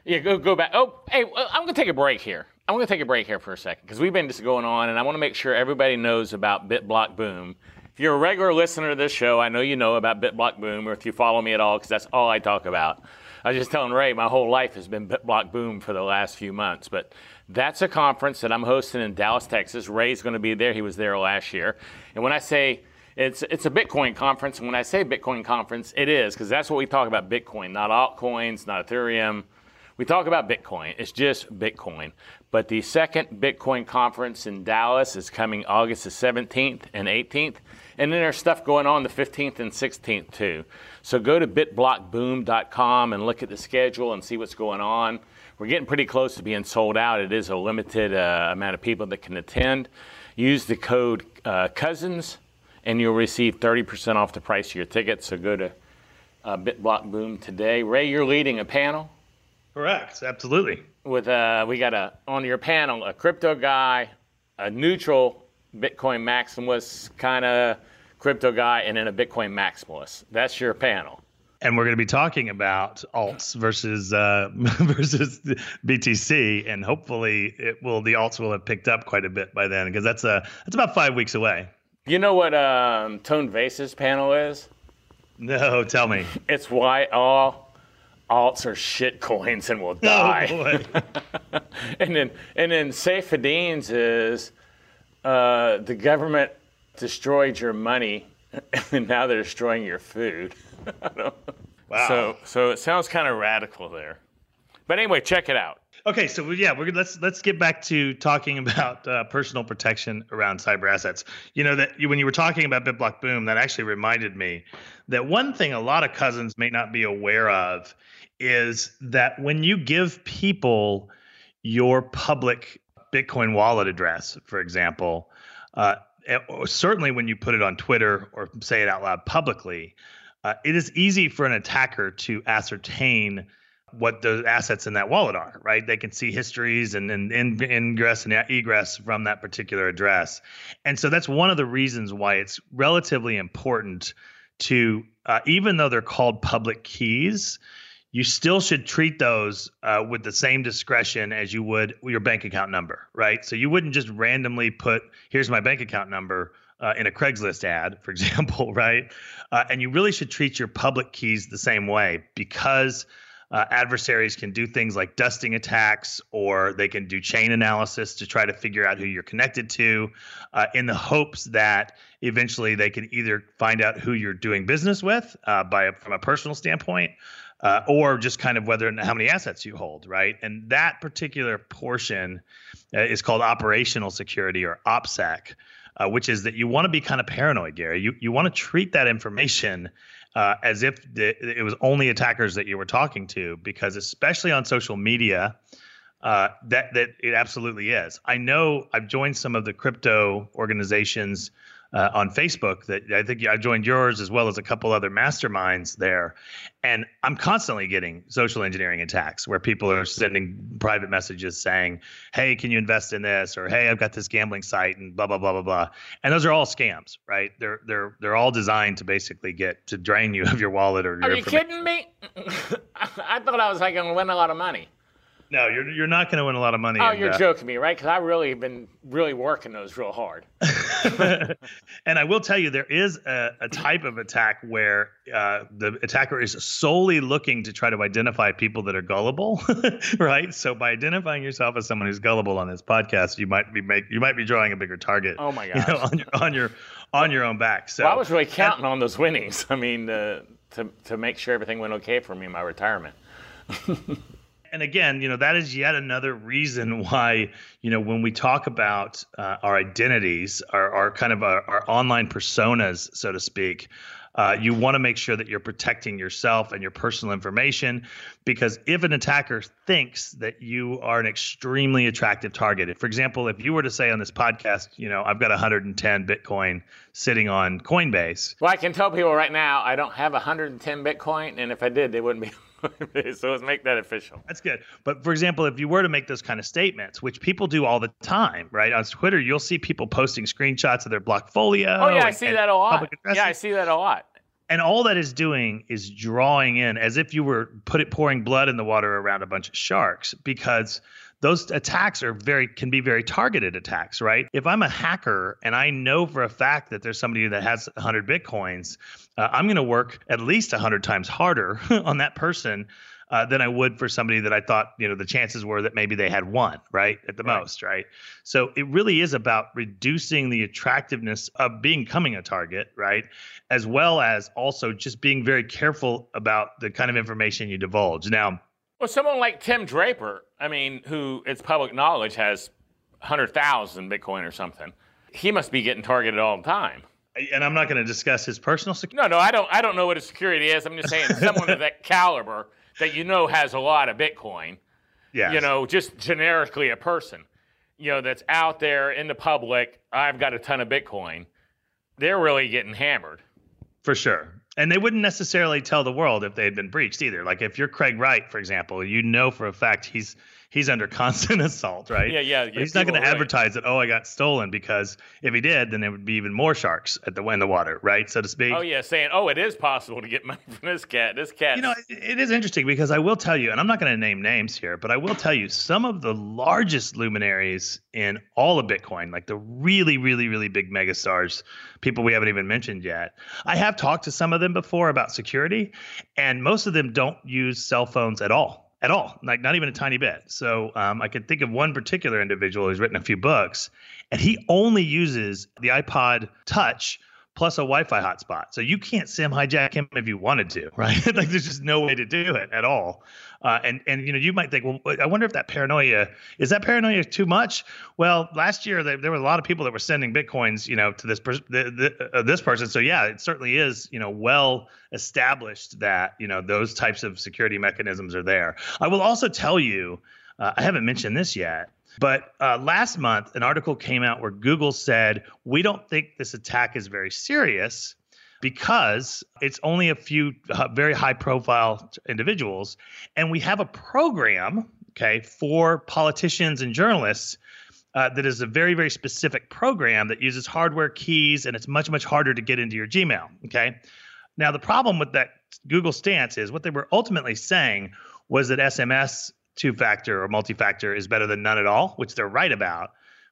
Speaker 2: yeah, go go back. Oh, hey, I'm going to take a break here. I'm going to take a break here for a second because we've been just going on, and I want to make sure everybody knows about BitBlock Boom. If you're a regular listener to this show, I know you know about BitBlock Boom, or if you follow me at all, because that's all I talk about. I was just telling Ray, my whole life has been BitBlock Boom for the last few months, but that's a conference that I'm hosting in Dallas, Texas. Ray's going to be there. He was there last year. And when I say it's it's a Bitcoin conference, and when I say Bitcoin conference, it is because that's what we talk about: Bitcoin, not altcoins, not Ethereum. We talk about Bitcoin. It's just Bitcoin. But the second Bitcoin conference in Dallas is coming August the 17th and 18th. And then there's stuff going on the 15th and 16th too. So go to bitblockboom.com and look at the schedule and see what's going on. We're getting pretty close to being sold out. It is a limited uh, amount of people that can attend. Use the code uh, COUSINS and you'll receive 30% off the price of your ticket. So go to uh, BitBlock Boom today. Ray, you're leading a panel.
Speaker 1: Correct, absolutely.
Speaker 2: With uh, we got a on your panel a crypto guy, a neutral Bitcoin maximalist kind of crypto guy, and then a Bitcoin maximalist. That's your panel.
Speaker 1: And we're going to be talking about alts versus uh, versus BTC, and hopefully it will the alts will have picked up quite a bit by then because that's a that's about five weeks away.
Speaker 2: You know what um, Tone Vays's panel is?
Speaker 1: No, tell me.
Speaker 2: It's why all alts are shit coins and will die. Oh, and then and then Saifedean's is uh, the government destroyed your money and now they're destroying your food. wow. So so it sounds kind of radical there. But anyway, check it out.
Speaker 1: Okay, so yeah, we're let's let's get back to talking about uh, personal protection around cyber assets. You know that you, when you were talking about BitBlock Boom, that actually reminded me that one thing a lot of cousins may not be aware of is that when you give people your public Bitcoin wallet address, for example, uh, eh, certainly when you put it on Twitter or say it out loud publicly, uh, it is easy for an attacker to ascertain what the assets in that wallet are, right? They can see histories and, and, and ingress and egress from that particular address. And so that's one of the reasons why it's relatively important to, uh, even though they're called public keys, you still should treat those uh, with the same discretion as you would your bank account number, right? So you wouldn't just randomly put, here's my bank account number. Uh, in a Craigslist ad, for example, right? Uh, and you really should treat your public keys the same way because uh, adversaries can do things like dusting attacks or they can do chain analysis to try to figure out who you're connected to uh, in the hopes that eventually they can either find out who you're doing business with uh, by a, from a personal standpoint uh, or just kind of whether and how many assets you hold right? And that particular portion uh, is called operational security or opsec uh, which is that you want to be kind of paranoid gary. You, you want to treat that information uh, as if the, it was only attackers that you were talking to, because especially on social media, uh, that that it absolutely is. I know I've joined some of the crypto organizations uh, on Facebook that I think I joined yours as well as a couple other masterminds there. And I'm constantly getting social engineering attacks where people are sending private messages saying, Hey, can you invest in this? Or Hey, I've got this gambling site and blah, blah, blah, blah, blah. And those are all scams, right? They're they're they're all designed to basically get to drain you of your wallet or
Speaker 2: your
Speaker 1: Are
Speaker 2: you kidding me? I thought I was like gonna win a lot of money.
Speaker 1: No, you're you're not going to win a lot of money.
Speaker 2: Oh,
Speaker 1: in
Speaker 2: you're
Speaker 1: that.
Speaker 2: joking me, right? Because I really have been really working those real hard.
Speaker 1: and I will tell you, there is a, a type of attack where uh, the attacker is solely looking to try to identify people that are gullible, right? So by identifying yourself as someone who's gullible on this podcast, you might be make you might be drawing a bigger target.
Speaker 2: Oh my
Speaker 1: you know,
Speaker 2: gosh.
Speaker 1: on your on your on your own back. So
Speaker 2: Well, I was really counting on those winnings. I mean, uh, to to make sure everything went okay for me in my retirement.
Speaker 1: And again, you know, that is yet another reason why, you know, when we talk about uh, our identities, our, our kind of our, our online personas, so to speak, uh, you want to make sure that you're protecting yourself and your personal information because if an attacker thinks that you are an extremely attractive target, for example, if you were to say on this podcast, you know, I've got 110 Bitcoin sitting on Coinbase,
Speaker 2: Well, I can tell people right now I don't have 110 Bitcoin, and if I did, they wouldn't be. so let's make that official.
Speaker 1: That's good. But for example, if you were to make those kind of statements, which people do all the time, right? On Twitter, you'll see people posting screenshots of their Blockfolio.
Speaker 2: Oh yeah, I see that a lot. Yeah, I see that a lot.
Speaker 1: And all that is doing is drawing in as if you were put it pouring blood in the water around a bunch of sharks because those attacks are very can be very targeted attacks, right? If I'm a hacker and I know for a fact that there's somebody that has 100 bitcoins, uh, I'm going to work at least 100 times harder on that person uh, than I would for somebody that I thought, you know, the chances were that maybe they had one, right, at the
Speaker 2: Right.
Speaker 1: most, right? So it really is about reducing the attractiveness of becoming a target, right? As well as also just being very careful about the kind of information you divulge. Now,
Speaker 2: Well, someone like Tim Draper, I mean, who it's public knowledge has 100,000 Bitcoin or something. He must be getting targeted all the time.
Speaker 1: and I'm not going to discuss his personal security.
Speaker 2: No, no, I don't. I don't know what his security is. I'm just saying someone of that caliber that you know has a lot of Bitcoin.
Speaker 1: Yeah,
Speaker 2: You know, just generically a person, you know, that's out there in the public. I've got a ton of Bitcoin. They're really getting hammered.
Speaker 1: For sure. And they wouldn't necessarily tell the world if they had been breached either. Like if you're Craig Wright, for example, you know for a fact he's he's under constant assault, right?
Speaker 2: Yeah, yeah, yeah,
Speaker 1: he's not going
Speaker 2: people
Speaker 1: to advertise that oh I got stolen because if he did, then there would be even more sharks at the in the water, right, so to speak.
Speaker 2: Oh yeah, saying, oh, it is possible to get money from this cat. This cat.
Speaker 1: You know, it, it is interesting because I will tell you, and I'm not going to name names here, but I will tell you some of the largest luminaries in all of Bitcoin, like the really, really, really big megastars, people we haven't even mentioned yet. I have talked to some of them before about security, and most of them don't use cell phones at all. At all, like not even a tiny bit. So um, I can think of one particular individual who's written a few books, and he only uses the iPod Touch plus a Wi-Fi hotspot. So you can't SIM hijack him if you wanted to, right? like there's just no way to do it at all. Uh, and and you know you might think, well, I wonder if that paranoia is that paranoia too much? Well, last year there, there were a lot of people that were sending bitcoins, you know, to this pers- the, the, uh, this person. So yeah, it certainly is, you know, well established that you know those types of security mechanisms are there. I will also tell you, uh, I haven't mentioned this yet. But uh, last month, an article came out where Google said, We don't think this attack is very serious because it's only a few uh, very high profile individuals. And we have a program, okay, for politicians and journalists uh, that is a very, very specific program that uses hardware keys and it's much, much harder to get into your Gmail, okay? Now, the problem with that Google stance is what they were ultimately saying was that SMS two factor or multi factor is better than none at all, which they're right about.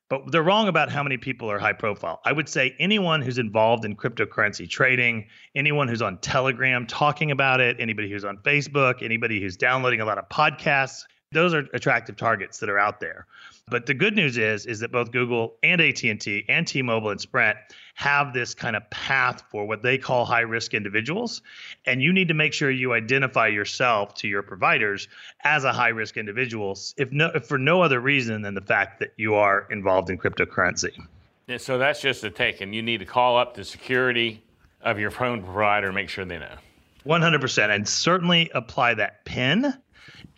Speaker 1: But they're wrong about how many people are high profile. I would say anyone who's involved in cryptocurrency trading, anyone who's on Telegram talking about it, anybody who's on Facebook, anybody who's downloading a lot of podcasts, those are attractive targets that are out there. But the good news is is that both Google and AT&T and T-Mobile and Sprint have this kind of path for what they call high risk individuals and you need to make sure you identify yourself to your providers as a high risk individual if no if for no other reason than the fact that you are involved in cryptocurrency.
Speaker 2: Yeah, so that's just a take, and you need to call up the security of your phone provider and make sure they know.
Speaker 1: 100% and certainly apply that pin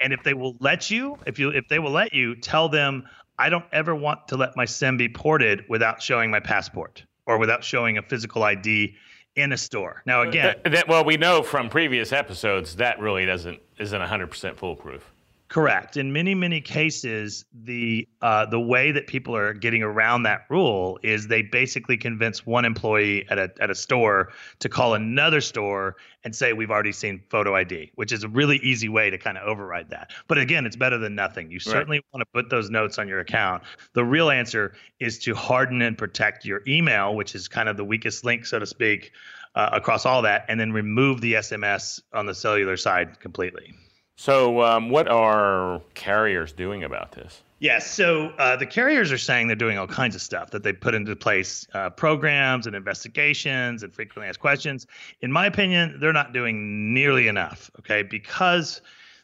Speaker 1: and if they will let you if you if they will let you tell them I don't ever want to let my SIM be ported without showing my passport or without showing a physical ID in a store. Now again,
Speaker 2: That, that- well, we know from previous episodes that really doesn't isn't 100% foolproof.
Speaker 1: Correct. In many many cases, the uh, the way that people are getting around that rule is they basically convince one employee at a at a store to call another store and say we've already seen photo ID, which is a really easy way to kind of override that. But again, it's better than nothing. You certainly right. want to put those notes on your account. The real answer is to harden and protect your email, which is kind of the weakest link, so to speak, uh, across all that, and then remove the SMS on the cellular side completely.
Speaker 2: So, um, what are carriers doing about this?
Speaker 1: Yes. So uh, the carriers are saying they're doing all kinds of stuff that they put into place uh, programs and investigations and frequently asked questions. In my opinion, they're not doing nearly enough. Okay, because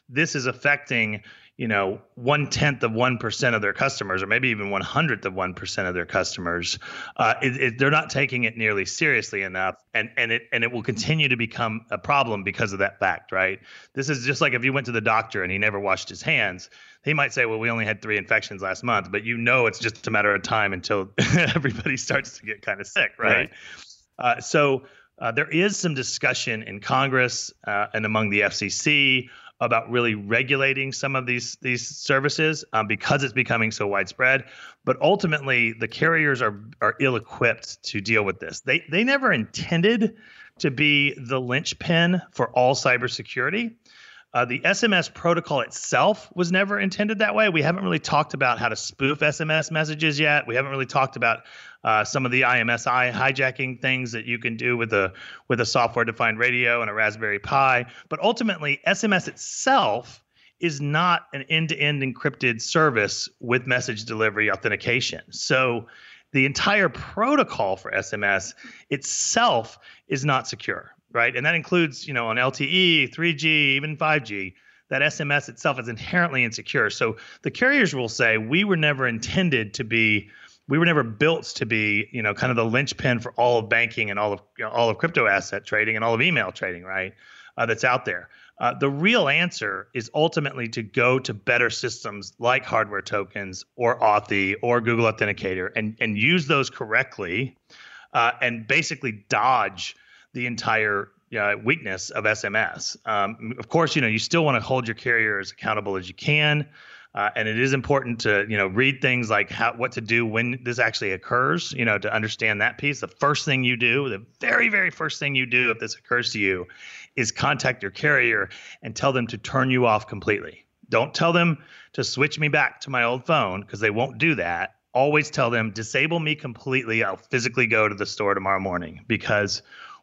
Speaker 1: this is affecting you know one tenth of one percent of their customers, or maybe even one hundredth of one percent of their customers, uh, it, it, they're not taking it nearly seriously enough, and and it and it will continue to become a problem because of that fact, right? This is just like if you went to the doctor and he never washed his hands, he might say, well, we only had three infections last month, but you know it's just a matter of time until everybody starts to get kind of sick, right? right. Uh, so. Uh, there is some discussion in Congress uh, and among the FCC about really regulating some of these these services um, because it's becoming so widespread. But ultimately, the carriers are are ill equipped to deal with this. They they never intended to be the linchpin for all cybersecurity. Uh, the SMS protocol itself was never intended that way. We haven't really talked about how to spoof SMS messages yet. We haven't really talked about uh, some of the IMSI hijacking things that you can do with a with a software defined radio and a Raspberry Pi. But ultimately, SMS itself is not an end-to-end encrypted service with message delivery authentication. So the entire protocol for SMS itself is not secure right? And that includes, you know, on LTE, 3G, even 5G. That SMS itself is inherently insecure. So the carriers will say we were never intended to be, we were never built to be, you know, kind of the linchpin for all of banking and all of you know, all of crypto asset trading and all of email trading, right? Uh, that's out there. Uh, the real answer is ultimately to go to better systems like hardware tokens or Authy or Google Authenticator and and use those correctly, uh, and basically dodge the entire uh, weakness of SMS. Um, of course, you know you still want to hold your carrier as accountable as you can, uh, and it is important to you know read things like how what to do when this actually occurs. You know to understand that piece. The first thing you do, the very very first thing you do if this occurs to you, is contact your carrier and tell them to turn you off completely. Don't tell them to switch me back to my old phone because they won't do that. Always tell them disable me completely. I'll physically go to the store tomorrow morning because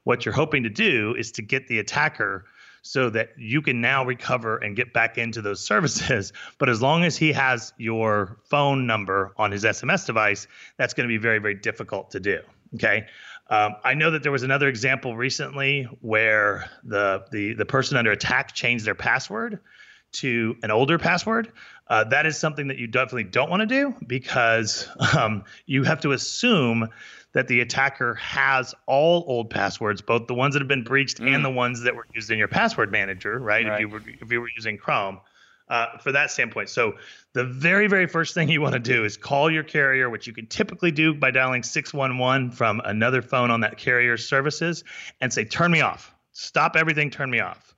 Speaker 1: what you're hoping to do is to get the attacker so that you can now recover and get back into those services. But as long as he has your phone number on his SMS device, that's going to be very, very difficult to do. Okay. Um, I know that there was another example recently where the, the the person under attack changed their password to an older password. Uh, that is something that you definitely don't want to do because um, you have to assume that the attacker has all old passwords, both the ones that have been breached mm. and the ones that were used in your password manager, right? right. If you were if you were using Chrome. Uh, for that standpoint. So the very, very first thing you want to do is call your carrier, which you can typically do by dialing 611 from another phone on that carrier's services, and say, "Turn me off. Stop everything. Turn me off."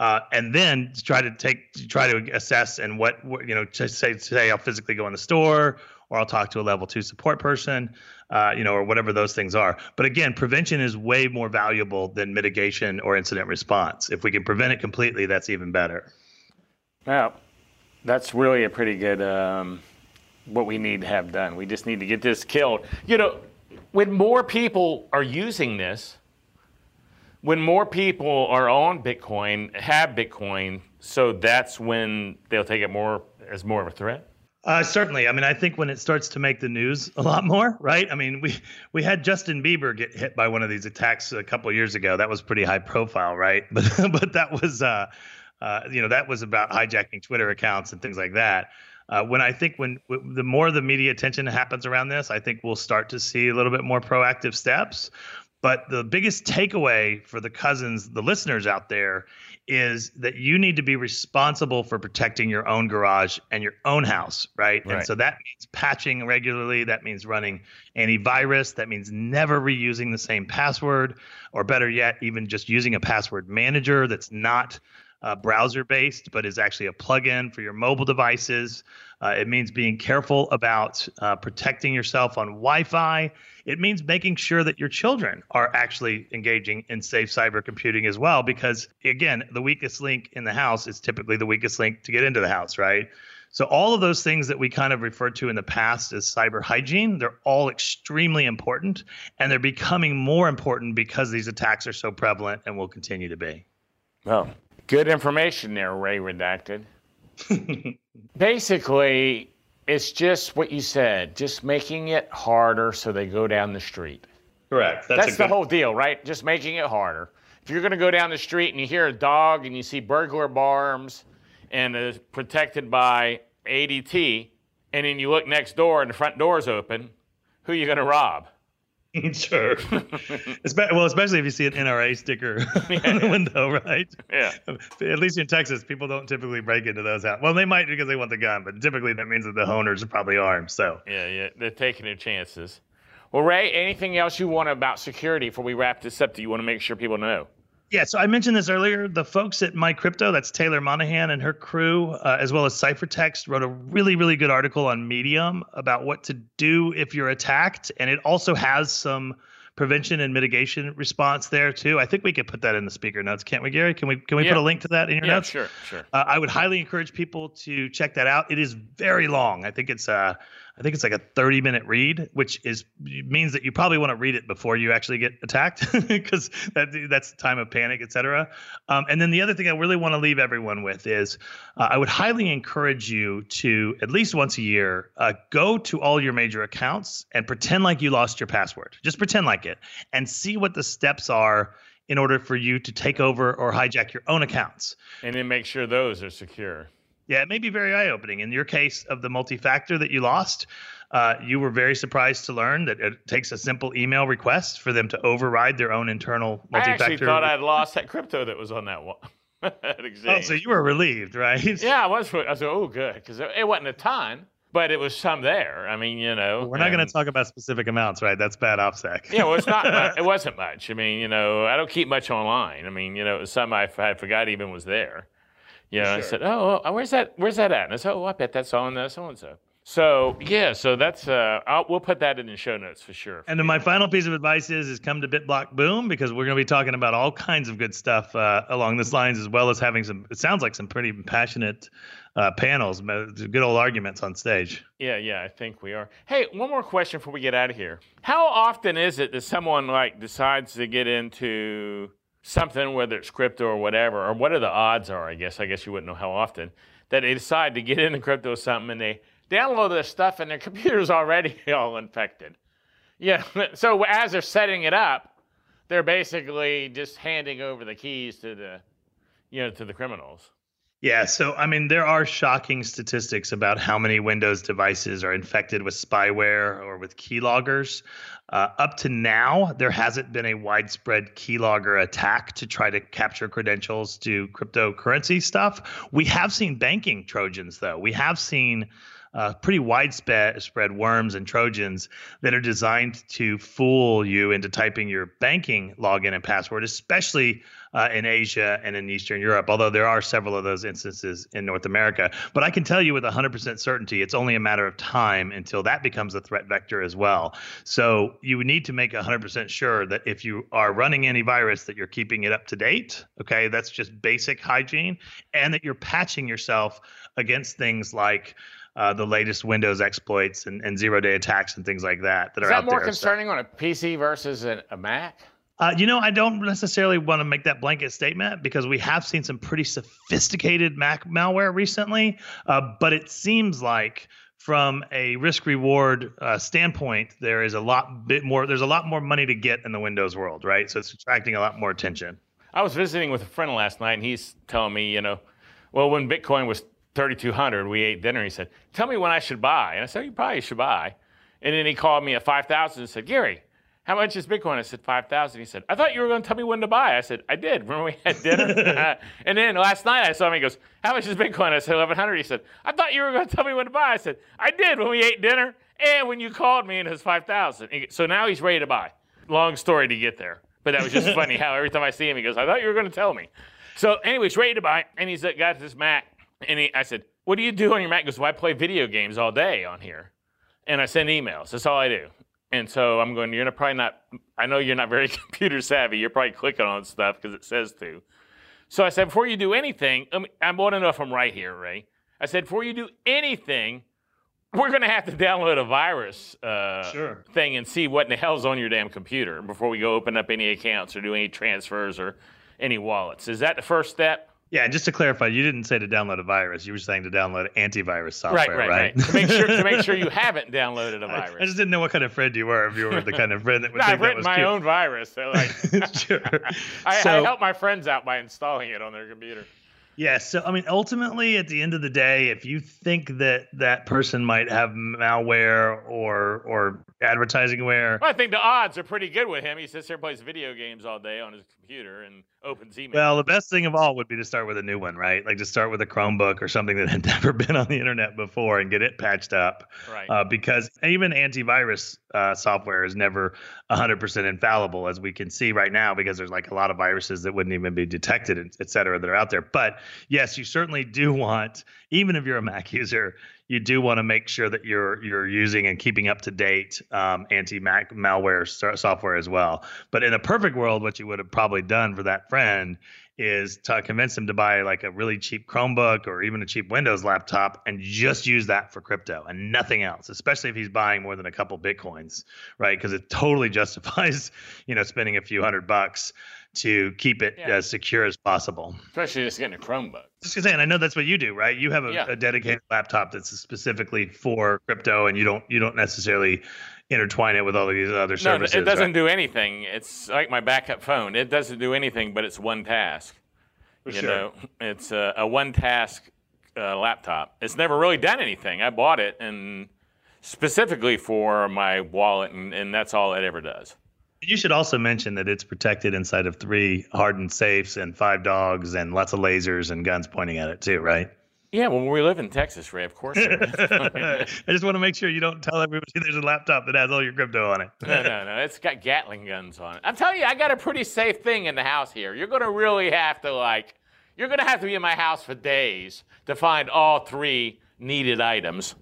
Speaker 1: Uh, and then try to take try to assess and what, you know just say say I'll physically go in the store or I'll talk to a level two support person, uh, you know, or whatever those things are. But again, prevention is way more valuable than mitigation or incident response. If we can prevent it completely, that's even better.
Speaker 2: Well, that's really a pretty good um, what we need to have done. We just need to get this killed. You know, when more people are using this, when more people are on Bitcoin, have Bitcoin, so that's when they'll take it more as more of a threat.
Speaker 1: Uh, certainly. I mean, I think when it starts to make the news a lot more, right? I mean, we we had Justin Bieber get hit by one of these attacks a couple years ago. That was pretty high profile, right? But but that was uh, uh, you know that was about hijacking Twitter accounts and things like that. Uh, when I think when w- the more the media attention happens around this, I think we'll start to see a little bit more proactive steps. But the biggest takeaway for the cousins, the listeners out there, is that you need to be responsible for protecting your own garage and your own house, right? right? And so that means patching regularly. That means running antivirus. That means never reusing the same password, or better yet, even just using a password manager that's not uh, browser based, but is actually a plugin for your mobile devices. Uh, it means being careful about uh, protecting yourself on Wi Fi. It means making sure that your children are actually engaging in safe cyber computing as well, because again, the weakest link in the house is typically the weakest link to get into the house, right? So, all of those things that we kind of referred to in the past as cyber hygiene, they're all extremely important. And they're becoming more important because these attacks are so prevalent and will continue to be.
Speaker 2: Well, good information there, Ray Redacted. Basically, it's just what you said, just making it harder so they go down the street.
Speaker 1: Correct.
Speaker 2: That's, That's the whole deal, right? Just making it harder. If you're going to go down the street and you hear a dog and you see burglar alarms and it's protected by ADT, and then you look next door and the front door's open, who are you going to rob?
Speaker 1: Sure. well, especially if you see an NRA sticker on the window, right?
Speaker 2: Yeah.
Speaker 1: At least in Texas, people don't typically break into those houses. Well, they might because they want the gun, but typically that means that the owners are probably armed. So.
Speaker 2: Yeah, yeah, they're taking their chances. Well, Ray, anything else you want about security before we wrap this up that you want to make sure people know?
Speaker 1: Yeah, so I mentioned this earlier. The folks at MyCrypto, that's Taylor Monahan and her crew, uh, as well as Ciphertext, wrote a really, really good article on Medium about what to do if you're attacked. And it also has some prevention and mitigation response there too. I think we could put that in the speaker notes, can't we, Gary? Can we can we yeah. put a link to that in your
Speaker 2: yeah,
Speaker 1: notes?
Speaker 2: Sure, sure.
Speaker 1: Uh, I would highly encourage people to check that out. It is very long. I think it's uh I think it's like a 30 minute read, which is means that you probably want to read it before you actually get attacked because that, that's the time of panic, et cetera. Um, and then the other thing I really want to leave everyone with is uh, I would highly encourage you to at least once a year uh, go to all your major accounts and pretend like you lost your password. Just pretend like it and see what the steps are in order for you to take over or hijack your own accounts.
Speaker 2: And then make sure those are secure.
Speaker 1: Yeah, it may be very eye opening. In your case of the multi factor that you lost, uh, you were very surprised to learn that it takes a simple email request for them to override their own internal multi factor.
Speaker 2: I actually thought I'd lost that crypto that was on that one.
Speaker 1: oh, so you were relieved, right?
Speaker 2: Yeah, I was. I was oh, good, because it wasn't a ton but it was some there. I mean, you know,
Speaker 1: we're not going to talk about specific amounts, right? That's bad OPSEC.
Speaker 2: yeah, well, it's not. much, it wasn't much. I mean, you know, I don't keep much online. I mean, you know, some I, I forgot even was there. You know, sure. I said, oh, oh, where's that? Where's that at? And I said, oh, I bet that's on so and so. So yeah, so that's uh, I'll, we'll put that in the show notes for sure.
Speaker 1: And then my final piece of advice is is come to BitBlock Boom because we're going to be talking about all kinds of good stuff uh, along this lines as well as having some. It sounds like some pretty passionate uh, panels, good old arguments on stage.
Speaker 2: Yeah, yeah, I think we are. Hey, one more question before we get out of here. How often is it that someone like decides to get into something, whether it's crypto or whatever, or what are the odds are, I guess, I guess you wouldn't know how often, that they decide to get into crypto or something and they download their stuff and their computer's already all infected. Yeah, so as they're setting it up, they're basically just handing over the keys to the, you know, to the criminals.
Speaker 1: Yeah, so I mean, there are shocking statistics about how many Windows devices are infected with spyware or with keyloggers. Uh, up to now, there hasn't been a widespread keylogger attack to try to capture credentials to cryptocurrency stuff. We have seen banking Trojans, though. We have seen uh, pretty widespread spread worms and trojans that are designed to fool you into typing your banking login and password, especially uh, in Asia and in Eastern Europe. Although there are several of those instances in North America, but I can tell you with 100% certainty, it's only a matter of time until that becomes a threat vector as well. So you need to make 100% sure that if you are running any virus, that you're keeping it up to date. Okay, that's just basic hygiene, and that you're patching yourself against things like uh, the latest Windows exploits and, and zero day attacks and things like that that
Speaker 2: Is
Speaker 1: are
Speaker 2: that more
Speaker 1: there.
Speaker 2: concerning so. on a PC versus a, a Mac?
Speaker 1: Uh, you know, I don't necessarily want to make that blanket statement because we have seen some pretty sophisticated Mac malware recently, uh, but it seems like from a risk reward uh, standpoint, there is a lot bit more. There's a lot more money to get in the Windows world, right? So it's attracting a lot more attention.
Speaker 2: I was visiting with a friend last night, and he's telling me, you know, well, when Bitcoin was 3,200, we ate dinner. He said, "Tell me when I should buy." And I said, "You probably should buy." And then he called me at 5,000 and said, "Gary, how much is Bitcoin? I said, 5,000. He said, I thought you were going to tell me when to buy. I said, I did. Remember we had dinner? and then last night I saw him. He goes, How much is Bitcoin? I said, 1,100. He said, I thought you were going to tell me when to buy. I said, I did when we ate dinner and when you called me and it was 5,000. So now he's ready to buy. Long story to get there. But that was just funny how every time I see him, he goes, I thought you were going to tell me. So, anyways, ready to buy, and he's got this Mac, and he, I said, "What do you do on your Mac?" He goes, "Well, I play video games all day on here, and I send emails. That's all I do." And so I'm going, "You're not, probably not. I know you're not very computer savvy. You're probably clicking on stuff because it says to." So I said, "Before you do anything, I, mean, I want to know if I'm right here, Ray." I said, "Before you do anything." We're going to have to download a virus uh,
Speaker 1: Sure.
Speaker 2: thing and see what in the hell's on your damn computer before we go open up any accounts or do any transfers or any wallets. Is that the first step?
Speaker 1: Yeah, just to clarify, you didn't say to download a virus. You were saying to download antivirus software,
Speaker 2: right, right, right. to make sure to make sure you haven't downloaded a virus.
Speaker 1: I just didn't know what kind of friend you were. If you were the kind of friend that would
Speaker 2: No,
Speaker 1: think
Speaker 2: I've written my
Speaker 1: cute.
Speaker 2: own virus. So like,
Speaker 1: sure.
Speaker 2: I, I help my friends out by installing it on their computer.
Speaker 1: Yeah, so I mean, ultimately, at the end of the day, if you think that that person might have malware or or advertising ware,
Speaker 2: Well, I think the odds are pretty good with him. He sits there and plays video games all day on his computer and opens email.
Speaker 1: well, the best thing of all would be to start with a new one, right? Like to start with a Chromebook or something that had never been on the internet before and get it patched up.
Speaker 2: right.
Speaker 1: Uh, because even antivirus uh, software is never 100% infallible, as we can see right now, because there's like a lot of viruses that wouldn't even be detected, et- et cetera, that are out there. But yes, you certainly do want, even if you're a Mac user, you do want to make sure that you're you're using and keeping up to date um, anti-Mac malware so- software as well. But in a perfect world, what you would have probably done for that friend is to convince them to buy like a really cheap Chromebook or even a cheap Windows laptop and just use that for crypto and nothing else, especially if he's buying more than a couple Bitcoins, right? Because it totally justifies, you know, spending a few hundred bucks to keep it
Speaker 2: Yeah.
Speaker 1: as secure as possible.
Speaker 2: Especially just getting a Chromebook.
Speaker 1: Just because, and I know that's what you do, right? You have a,
Speaker 2: Yeah.
Speaker 1: a dedicated laptop that's specifically for crypto, and you don't you don't necessarily intertwine it with all of these other
Speaker 2: No,
Speaker 1: services.
Speaker 2: it doesn't
Speaker 1: right?
Speaker 2: do anything. It's like my backup phone. It doesn't do anything, but it's one task.
Speaker 1: For
Speaker 2: you
Speaker 1: sure.
Speaker 2: know, it's a, a one task uh, laptop. It's never really done anything. I bought it and specifically for my wallet, and, and that's all it ever does.
Speaker 1: You should also mention that it's protected inside of three hardened safes and five dogs and lots of lasers and guns pointing at it too, right?
Speaker 2: Yeah, well, we live in Texas, Ray. Of course.
Speaker 1: I just want to make sure you don't tell everybody there's a laptop that has all your crypto on it.
Speaker 2: no, no, no. It's got Gatling guns on it. I'm telling you, I got a pretty safe thing in the house here. You're going to really have to, like, you're going to have to be in my house for days to find all three needed items,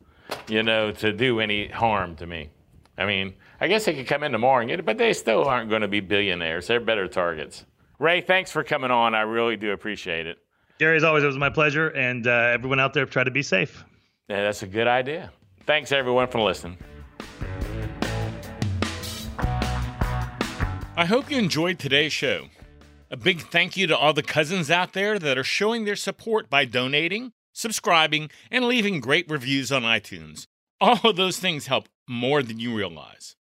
Speaker 2: you know, to do any harm to me. I mean, I guess they could come in tomorrow and get it, but they still aren't going to be billionaires. They're better targets. Ray, thanks for coming on. I really do appreciate it.
Speaker 1: Gary, as always, it was my pleasure, and uh, everyone out there, try to be safe.
Speaker 2: Yeah, that's a good idea. Thanks, everyone, for listening. I hope you enjoyed today's show. A big thank you to all the cousins out there that are showing their support by donating, subscribing, and leaving great reviews on iTunes. All of those things help more than you realize.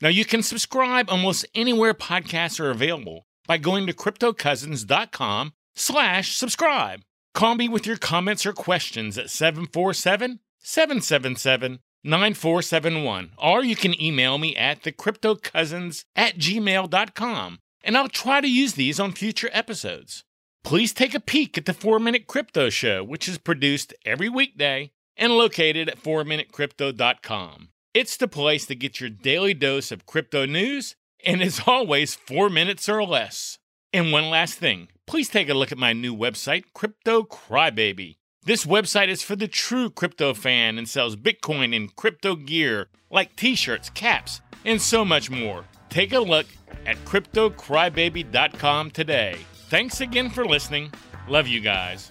Speaker 2: Now, you can subscribe almost anywhere podcasts are available by going to cryptocousins.com slash subscribe. Call me with your comments or questions at 747 777 9471. Or you can email me at thecryptocousins at gmail.com, and I'll try to use these on future episodes. Please take a peek at the 4 Minute Crypto Show, which is produced every weekday and located at 4minutecrypto.com. It's the place to get your daily dose of crypto news, and it's always 4 minutes or less. And one last thing, please take a look at my new website, Crypto Crybaby. This website is for the true crypto fan and sells Bitcoin and crypto gear like t shirts, caps, and so much more. Take a look at CryptoCrybaby.com today. Thanks again for listening. Love you guys.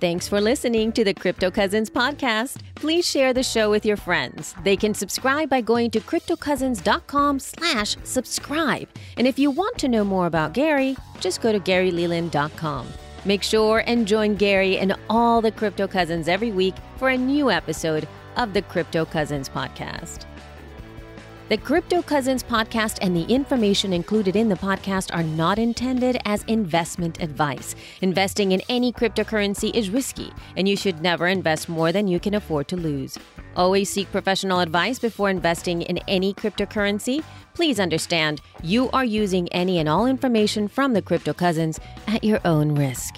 Speaker 3: Thanks for listening to the Crypto Cousins podcast. Please share the show with your friends. They can subscribe by going to cryptocousins.com slash subscribe. And if you want to know more about Gary, just go to garyleland.com. Make sure and join Gary and all the Crypto Cousins every week for a new episode of the Crypto Cousins podcast. The Crypto Cousins podcast and the information included in the podcast are not intended as investment advice. Investing in any cryptocurrency is risky, and you should never invest more than you can afford to lose. Always seek professional advice before investing in any cryptocurrency. Please understand you are using any and all information from the Crypto Cousins at your own risk.